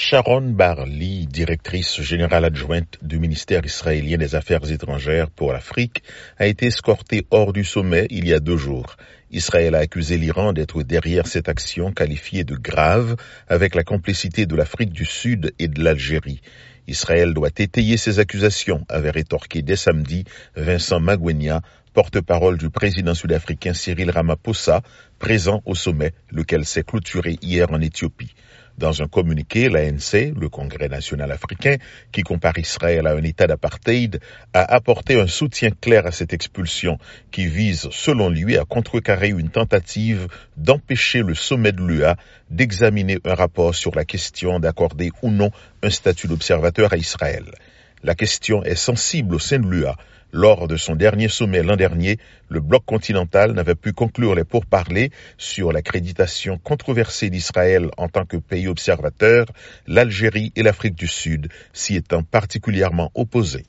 Sharon Barley, directrice générale adjointe du ministère israélien des Affaires étrangères pour l'Afrique, a été escortée hors du sommet il y a deux jours. Israël a accusé l'Iran d'être derrière cette action qualifiée de grave avec la complicité de l'Afrique du Sud et de l'Algérie. Israël doit étayer ces accusations, avait rétorqué dès samedi Vincent Magwenya, porte-parole du président sud-africain Cyril Ramaphosa, présent au sommet, lequel s'est clôturé hier en Éthiopie. Dans un communiqué, l'ANC, le Congrès national africain, qui compare Israël à un État d'apartheid, a apporté un soutien clair à cette expulsion qui vise, selon lui, à contrecarrer une tentative d'empêcher le sommet de l'UA d'examiner un rapport sur la question d'accorder ou non un statut d'observateur à Israël. La question est sensible au sein de l'UA. Lors de son dernier sommet l'an dernier, le bloc continental n'avait pu conclure les pourparlers sur l'accréditation controversée d'Israël en tant que pays observateur, l'Algérie et l'Afrique du Sud s'y étant particulièrement opposés.